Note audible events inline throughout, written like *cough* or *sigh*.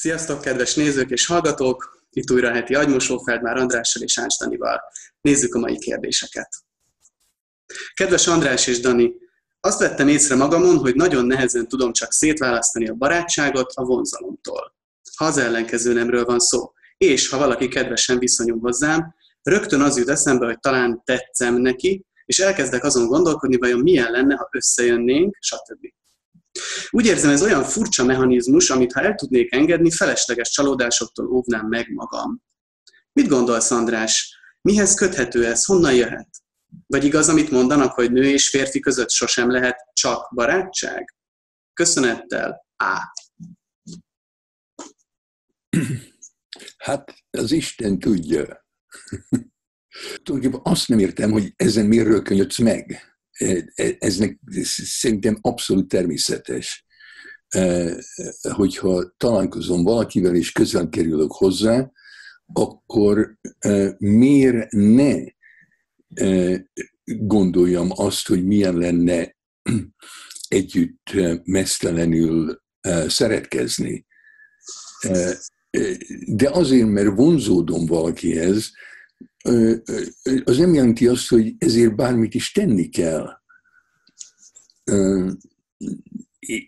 Sziasztok, kedves nézők és hallgatók! Itt újra a heti agymosó Feldmár Andrással és Ács Danival. Nézzük a mai kérdéseket. Kedves András és Dani, azt vettem észre magamon, hogy nagyon nehezen tudom csak szétválasztani a barátságot a vonzalomtól. Ha az ellenkező nemről van szó, és ha valaki kedvesen viszonyul hozzám, rögtön az jut eszembe, hogy talán tetszem neki, és elkezdek azon gondolkodni, vajon milyen lenne, ha összejönnénk, stb. Úgy érzem, ez olyan furcsa mechanizmus, amit ha el tudnék engedni, felesleges csalódásoktól óvnám meg magam. Mit gondolsz, András? Mihez köthető ez? Honnan jöhet? Vagy igaz, amit mondanak, hogy nő és férfi között sosem lehet csak barátság? Köszönettel, A. Hát az Isten tudja. *laughs* Tulajdonképpen azt nem értem, hogy ezen miért rökönyödsz meg. E, e, ez szerintem abszolút természetes, e, hogyha találkozom valakivel és közel kerülök hozzá, akkor miért ne gondoljam azt, hogy milyen lenne *clears throat* együtt mesztelenül szeretkezni. De azért, mert vonzódom valakihez, az nem jelenti azt, hogy ezért bármit is tenni kell.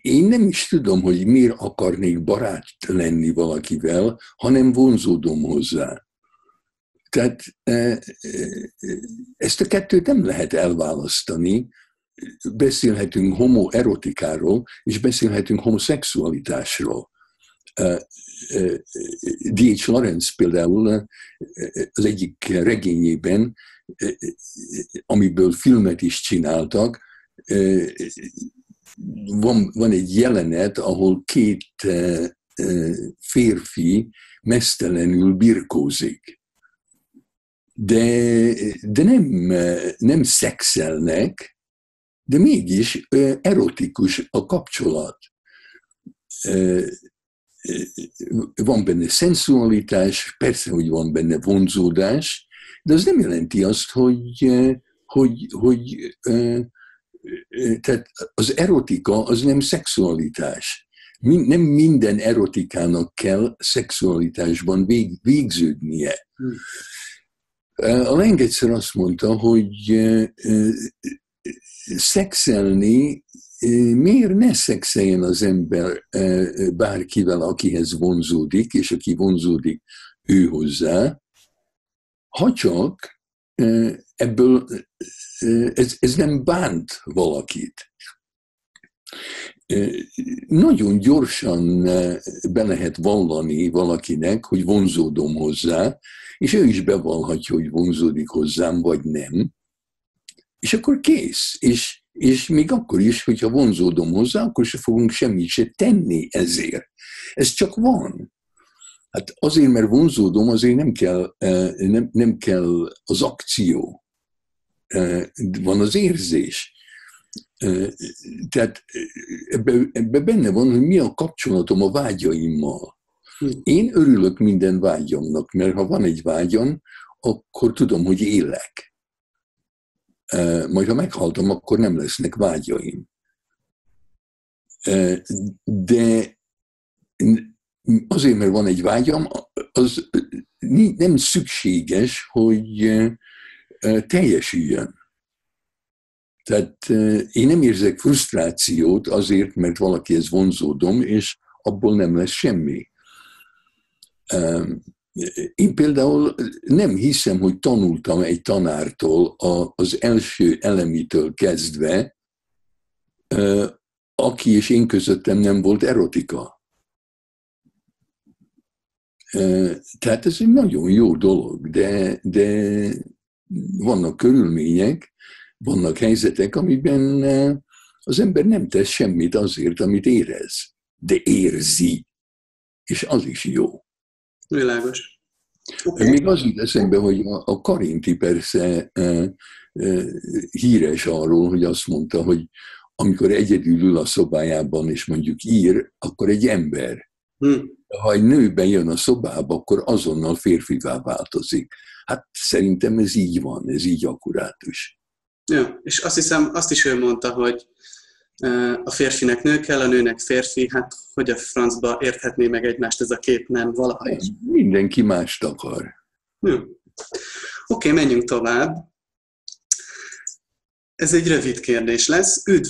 Én nem is tudom, hogy miért akarnék barát lenni valakivel, hanem vonzódom hozzá. Tehát ezt a kettőt nem lehet elválasztani. Beszélhetünk homoerotikáról, és beszélhetünk homoszexualitásról. D.H. Lawrence például az egyik regényében, amiből filmet is csináltak, van, van egy jelenet, ahol két férfi mesztelenül birkózik. De, de nem, nem szexelnek, de mégis erotikus a kapcsolat van benne szensualitás, persze, hogy van benne vonzódás, de az nem jelenti azt, hogy, hogy, hogy tehát az erotika az nem szexualitás. Nem minden erotikának kell szexualitásban vég, végződnie. Hmm. A Leng egyszer azt mondta, hogy szexelni miért ne szexeljen az ember bárkivel, akihez vonzódik, és aki vonzódik ő hozzá, ha csak ebből ez, ez nem bánt valakit. Nagyon gyorsan be lehet vallani valakinek, hogy vonzódom hozzá, és ő is bevallhatja, hogy vonzódik hozzám, vagy nem. És akkor kész. És és még akkor is, hogyha vonzódom hozzá, akkor se fogunk semmit se tenni ezért. Ez csak van. Hát azért, mert vonzódom, azért nem kell, e, nem, nem kell az akció. E, van az érzés. E, tehát ebbe, ebbe benne van, hogy mi a kapcsolatom a vágyaimmal. Én örülök minden vágyamnak, mert ha van egy vágyam, akkor tudom, hogy élek majd ha meghaltam, akkor nem lesznek vágyaim. De azért, mert van egy vágyam, az nem szükséges, hogy teljesüljön. Tehát én nem érzek frusztrációt azért, mert valakihez vonzódom, és abból nem lesz semmi. Én például nem hiszem, hogy tanultam egy tanártól az első elemitől kezdve, aki és én közöttem nem volt erotika. Tehát ez egy nagyon jó dolog, de, de vannak körülmények, vannak helyzetek, amiben az ember nem tesz semmit azért, amit érez, de érzi, és az is jó. Világos. Okay. Még az jut eszembe, hogy a, a Karinti persze e, e, híres arról, hogy azt mondta, hogy amikor egyedül ül a szobájában, és mondjuk ír, akkor egy ember. Hmm. Ha egy nő bejön a szobába, akkor azonnal férfivá változik. Hát szerintem ez így van, ez így akkurátus. Ja, és azt hiszem, azt is ő mondta, hogy a férfinek nő kell, a nőnek férfi, hát hogy a francba érthetné meg egymást ez a két nem valaha is? Mindenki mást akar. Oké, okay, menjünk tovább. Ez egy rövid kérdés lesz. Üdv!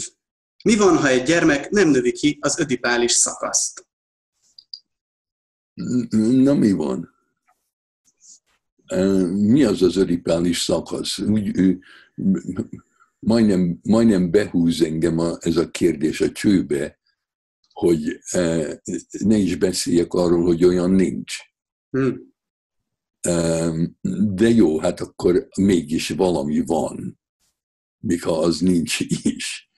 Mi van, ha egy gyermek nem növi ki az ödipális szakaszt? Na mi van? Mi az az ödipális szakasz? Úgy, majdnem, majdnem behúz engem a, ez a kérdés a csőbe, hogy ne is beszéljek arról, hogy olyan nincs. Hmm. De jó, hát akkor mégis valami van, még ha az nincs is.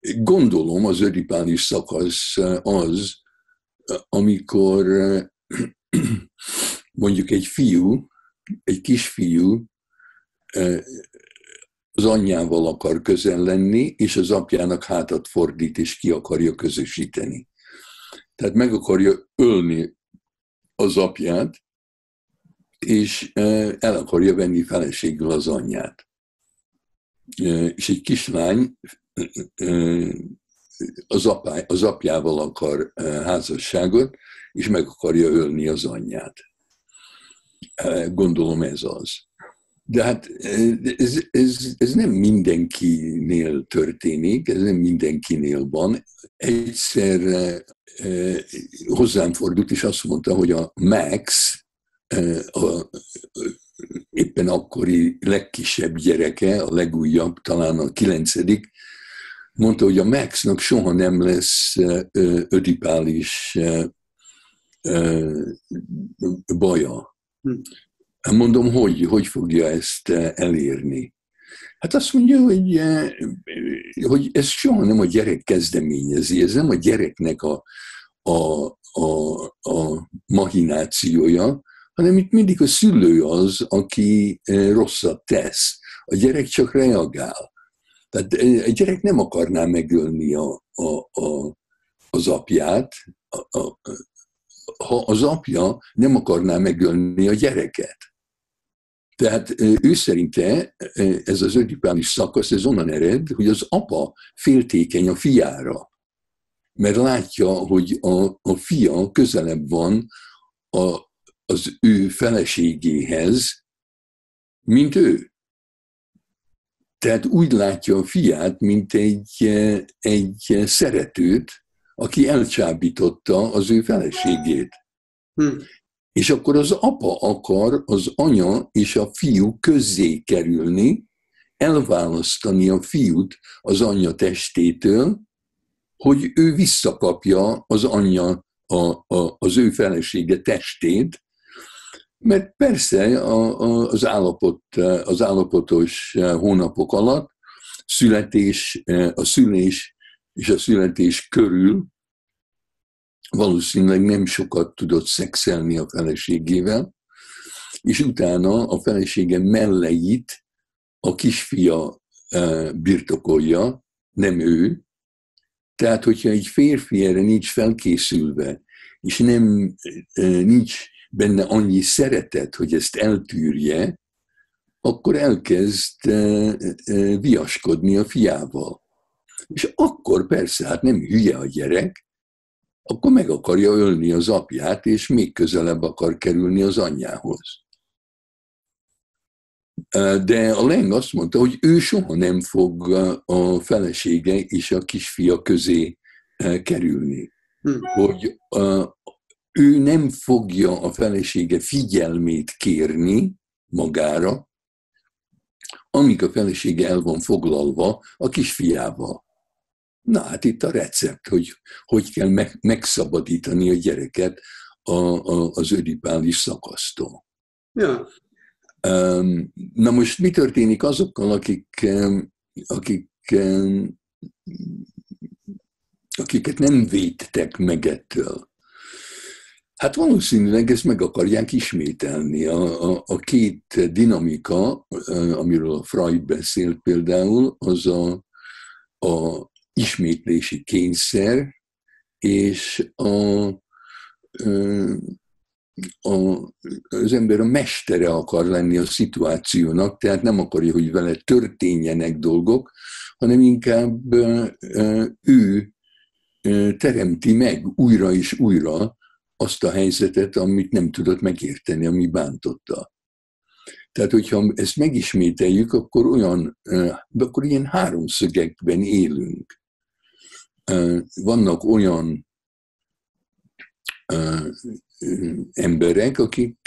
Gondolom az ödipális szakasz az, amikor *clears throat* mondjuk egy fiú, egy kisfiú az anyjával akar közel lenni, és az apjának hátat fordít, és ki akarja közösíteni. Tehát meg akarja ölni az apját, és el akarja venni feleségül az anyját. És egy kislány az, apá, az apjával akar házasságot, és meg akarja ölni az anyját. Gondolom ez az. De hát ez, ez, ez nem mindenkinél történik, ez nem mindenkinél van. Egyszer hozzám fordult, és azt mondta, hogy a Max, a, éppen akkori legkisebb gyereke, a legújabb, talán a kilencedik, mondta, hogy a Maxnak soha nem lesz ödipális baja. Mondom, hogy, hogy fogja ezt elérni? Hát azt mondja, hogy, hogy ez soha nem a gyerek kezdeményezi, ez nem a gyereknek a, a, a, a mahinációja, hanem itt mindig a szülő az, aki rosszat tesz. A gyerek csak reagál. Tehát egy gyerek nem akarná megölni a, a, a, az apját, a, a, ha az apja nem akarná megölni a gyereket. Tehát ő szerinte ez az ödipális szakasz, ez onnan ered, hogy az apa féltékeny a fiára. Mert látja, hogy a, a fia közelebb van a, az ő feleségéhez, mint ő. Tehát úgy látja a fiát, mint egy, egy szeretőt, aki elcsábította az ő feleségét. Hm. És akkor az apa akar az anya és a fiú közzé kerülni, elválasztani a fiút az anyja testétől, hogy ő visszakapja az anyja a, a, az ő felesége testét, mert persze a, a, az, állapot, az állapotos hónapok alatt születés, a szülés és a születés körül valószínűleg nem sokat tudott szexelni a feleségével, és utána a felesége melleit a kisfia e, birtokolja, nem ő. Tehát, hogyha egy férfi erre nincs felkészülve, és nem e, nincs benne annyi szeretet, hogy ezt eltűrje, akkor elkezd e, viaskodni a fiával. És akkor persze, hát nem hülye a gyerek, akkor meg akarja ölni az apját, és még közelebb akar kerülni az anyjához. De a Leng azt mondta, hogy ő soha nem fog a felesége és a kisfia közé kerülni. Hm. Hogy ő nem fogja a felesége figyelmét kérni magára, amíg a felesége el van foglalva a kisfiával. Na hát itt a recept, hogy hogy kell meg, megszabadítani a gyereket a, a, az ödipális szakasztól. Ja. Na most mi történik azokkal, akik, akik akiket nem védtek meg ettől? Hát valószínűleg ezt meg akarják ismételni. A, a, a két dinamika, amiről a Freud beszélt például, az a, a ismétlési kényszer, és a, a, az ember a mestere akar lenni a szituációnak, tehát nem akarja, hogy vele történjenek dolgok, hanem inkább ő teremti meg újra és újra azt a helyzetet, amit nem tudott megérteni, ami bántotta. Tehát, hogyha ezt megismételjük, akkor olyan, akkor ilyen háromszögekben élünk. Vannak olyan emberek, akik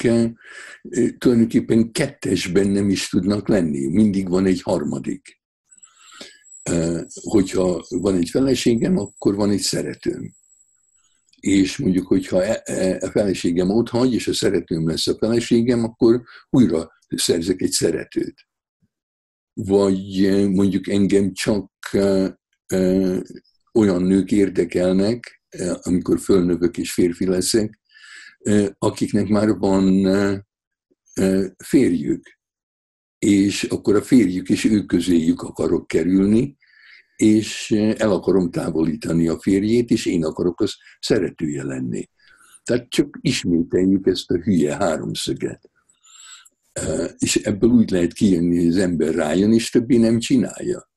tulajdonképpen kettesben nem is tudnak lenni. Mindig van egy harmadik. Hogyha van egy feleségem, akkor van egy szeretőm. És mondjuk, hogyha e, e, a feleségem ott hagy, és a szeretőm lesz a feleségem, akkor újra szerzek egy szeretőt. Vagy mondjuk engem csak olyan nők érdekelnek, amikor fölnövök és férfi leszek, akiknek már van férjük. És akkor a férjük és ők közéjük akarok kerülni, és el akarom távolítani a férjét, és én akarok az szeretője lenni. Tehát csak ismételjük ezt a hülye háromszöget. És ebből úgy lehet kijönni, hogy az ember rájön, és többé nem csinálja.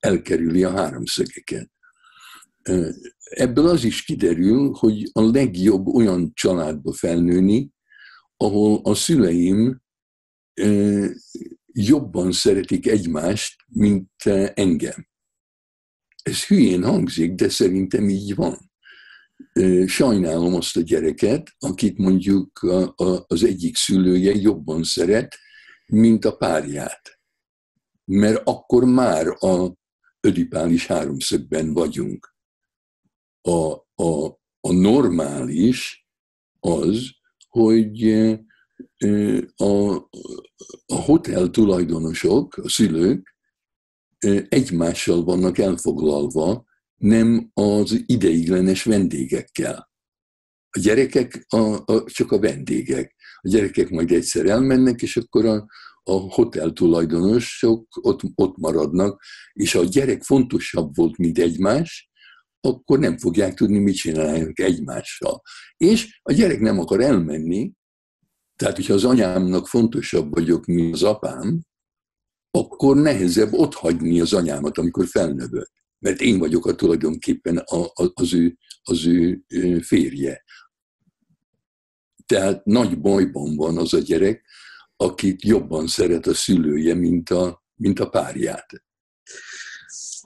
Elkerüli a háromszögeket. Ebből az is kiderül, hogy a legjobb olyan családba felnőni, ahol a szüleim jobban szeretik egymást, mint engem. Ez hülyén hangzik, de szerintem így van. Sajnálom azt a gyereket, akit mondjuk az egyik szülője jobban szeret, mint a párját. Mert akkor már a ödipális háromszögben vagyunk a, a, a normális az, hogy a, a hotel tulajdonosok, a szülők egymással vannak elfoglalva, nem az ideiglenes vendégekkel. A gyerekek a, a, csak a vendégek. A gyerekek majd egyszer elmennek, és akkor a, a hotel tulajdonosok ott, ott maradnak, és a gyerek fontosabb volt, mint egymás, akkor nem fogják tudni, mit csinálják egymással. És a gyerek nem akar elmenni, tehát hogyha az anyámnak fontosabb vagyok, mint az apám, akkor nehezebb ott hagyni az anyámat, amikor felnövök. Mert én vagyok a tulajdonképpen a, a, az, ő, az ő férje. Tehát nagy bajban van az a gyerek, akit jobban szeret a szülője, mint a, mint a párját.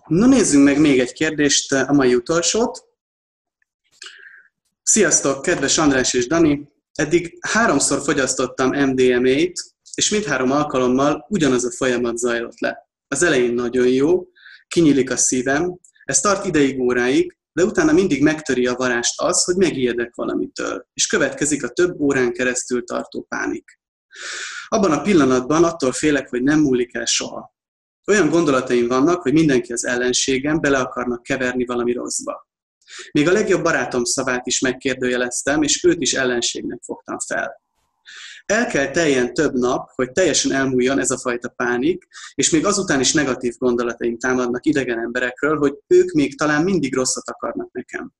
Na nézzünk meg még egy kérdést, a mai utolsót. Sziasztok, kedves András és Dani! Eddig háromszor fogyasztottam MDMA-t, és mindhárom alkalommal ugyanaz a folyamat zajlott le. Az elején nagyon jó, kinyílik a szívem, ez tart ideig, óráig, de utána mindig megtöri a varást az, hogy megijedek valamitől, és következik a több órán keresztül tartó pánik. Abban a pillanatban attól félek, hogy nem múlik el soha. Olyan gondolataim vannak, hogy mindenki az ellenségem, bele akarnak keverni valami rosszba. Még a legjobb barátom szavát is megkérdőjeleztem, és őt is ellenségnek fogtam fel. El kell teljen több nap, hogy teljesen elmúljon ez a fajta pánik, és még azután is negatív gondolataim támadnak idegen emberekről, hogy ők még talán mindig rosszat akarnak nekem.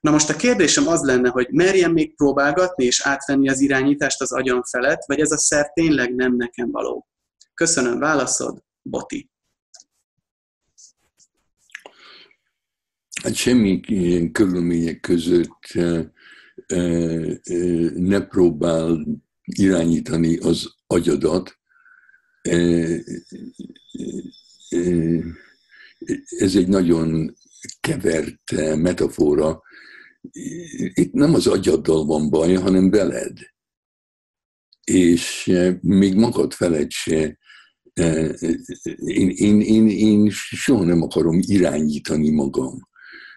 Na most a kérdésem az lenne, hogy merjem még próbálgatni és átvenni az irányítást az agyam felett, vagy ez a szer tényleg nem nekem való? Köszönöm válaszod, Boti. Hát semmi ilyen körülmények között ne próbál irányítani az agyadat. Ez egy nagyon kevert metafora. Itt nem az agyaddal van baj, hanem veled. És még magad feled se én, én, én, én soha nem akarom irányítani magam,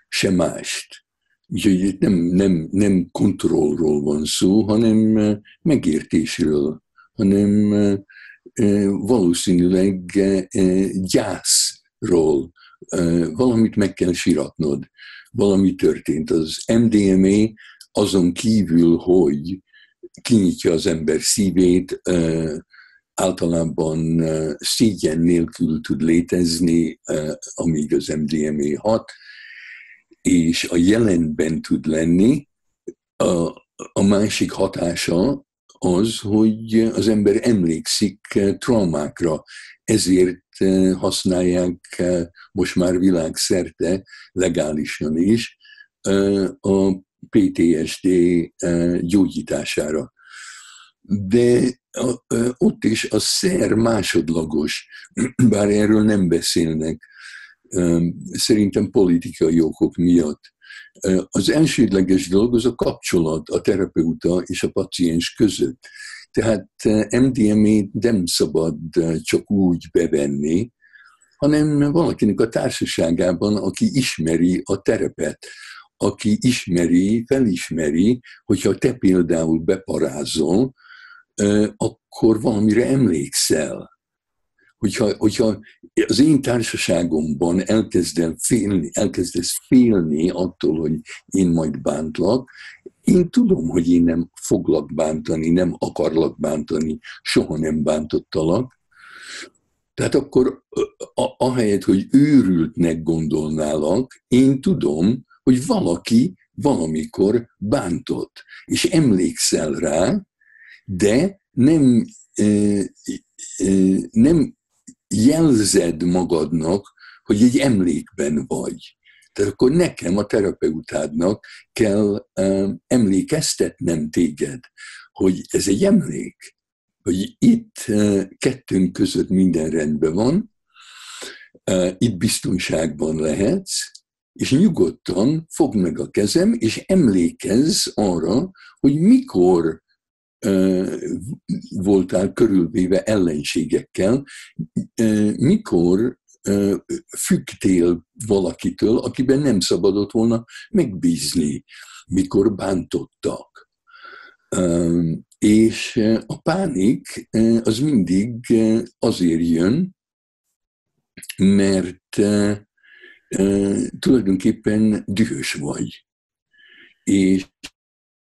se mást. Úgyhogy nem, nem, nem kontrollról van szó, hanem megértésről, hanem valószínűleg gyászról. Valamit meg kell siratnod, valami történt. Az MDMA azon kívül, hogy kinyitja az ember szívét, általában szégyen nélkül tud létezni, amíg az MDMA hat, és a jelenben tud lenni, a másik hatása az, hogy az ember emlékszik traumákra, ezért használják most már világszerte legálisan is a PTSD gyógyítására. De ott is a szer másodlagos, *clears throat* bár erről nem beszélnek, szerintem politikai okok miatt. Az elsődleges dolog az a kapcsolat a terapeuta és a paciens között. Tehát MDMA nem szabad csak úgy bevenni, hanem valakinek a társaságában, aki ismeri a terepet, aki ismeri, felismeri, hogyha te például beparázol, akkor valamire emlékszel. Hogyha, hogyha az én társaságomban elkezdem félni, elkezdesz félni attól, hogy én majd bántlak, én tudom, hogy én nem foglak bántani, nem akarlak bántani, soha nem bántottalak. Tehát akkor ahelyett, hogy őrültnek gondolnálak, én tudom, hogy valaki valamikor bántott, és emlékszel rá, de nem, nem jelzed magadnak, hogy egy emlékben vagy. Tehát akkor nekem, a terapeutádnak kell emlékeztetnem téged, hogy ez egy emlék, hogy itt kettőnk között minden rendben van, itt biztonságban lehetsz, és nyugodtan fogd meg a kezem, és emlékezz arra, hogy mikor voltál körülvéve ellenségekkel, mikor függtél valakitől, akiben nem szabadott volna megbízni, mikor bántottak. És a pánik az mindig azért jön, mert tulajdonképpen dühös vagy. És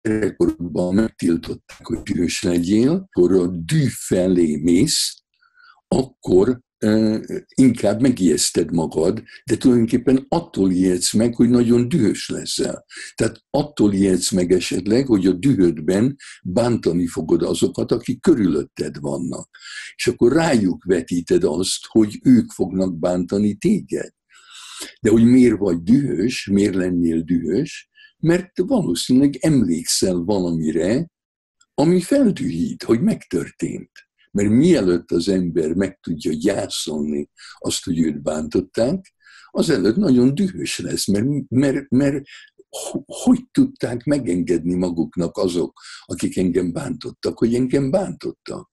gyerekkorodban megtiltották, hogy dühös legyél, akkor a dű felé mész, akkor inkább megijeszted magad, de tulajdonképpen attól ijedsz meg, hogy nagyon dühös leszel. Tehát attól ijedsz meg esetleg, hogy a dühödben bántani fogod azokat, akik körülötted vannak. És akkor rájuk vetíted azt, hogy ők fognak bántani téged. De hogy miért vagy dühös, miért lennél dühös, mert valószínűleg emlékszel valamire, ami feldühít, hogy megtörtént. Mert mielőtt az ember meg tudja gyászolni azt, hogy őt bántották, az előtt nagyon dühös lesz, mert, mert, mert hogy tudták megengedni maguknak azok, akik engem bántottak, hogy engem bántottak.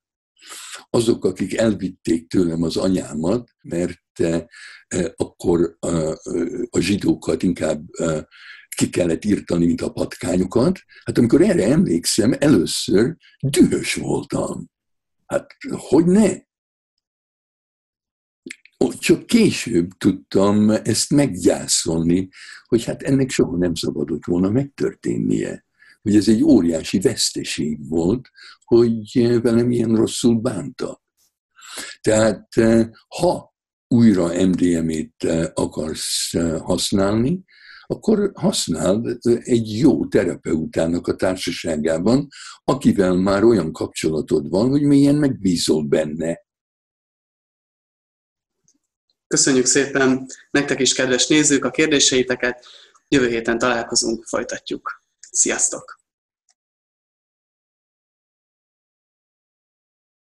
Azok, akik elvitték tőlem az anyámat, mert eh, akkor eh, a zsidókat inkább eh, ki kellett írtani, mint a patkányokat. Hát amikor erre emlékszem, először dühös voltam. Hát hogy ne? Csak később tudtam ezt meggyászolni, hogy hát ennek soha nem szabadott volna megtörténnie. Hogy ez egy óriási veszteség volt, hogy velem ilyen rosszul bántak. Tehát ha újra MDMA-t akarsz használni, akkor használd egy jó terapeutának a társaságában, akivel már olyan kapcsolatod van, hogy milyen megbízol benne. Köszönjük szépen nektek is, kedves nézők, a kérdéseiteket. Jövő héten találkozunk, folytatjuk. Sziasztok!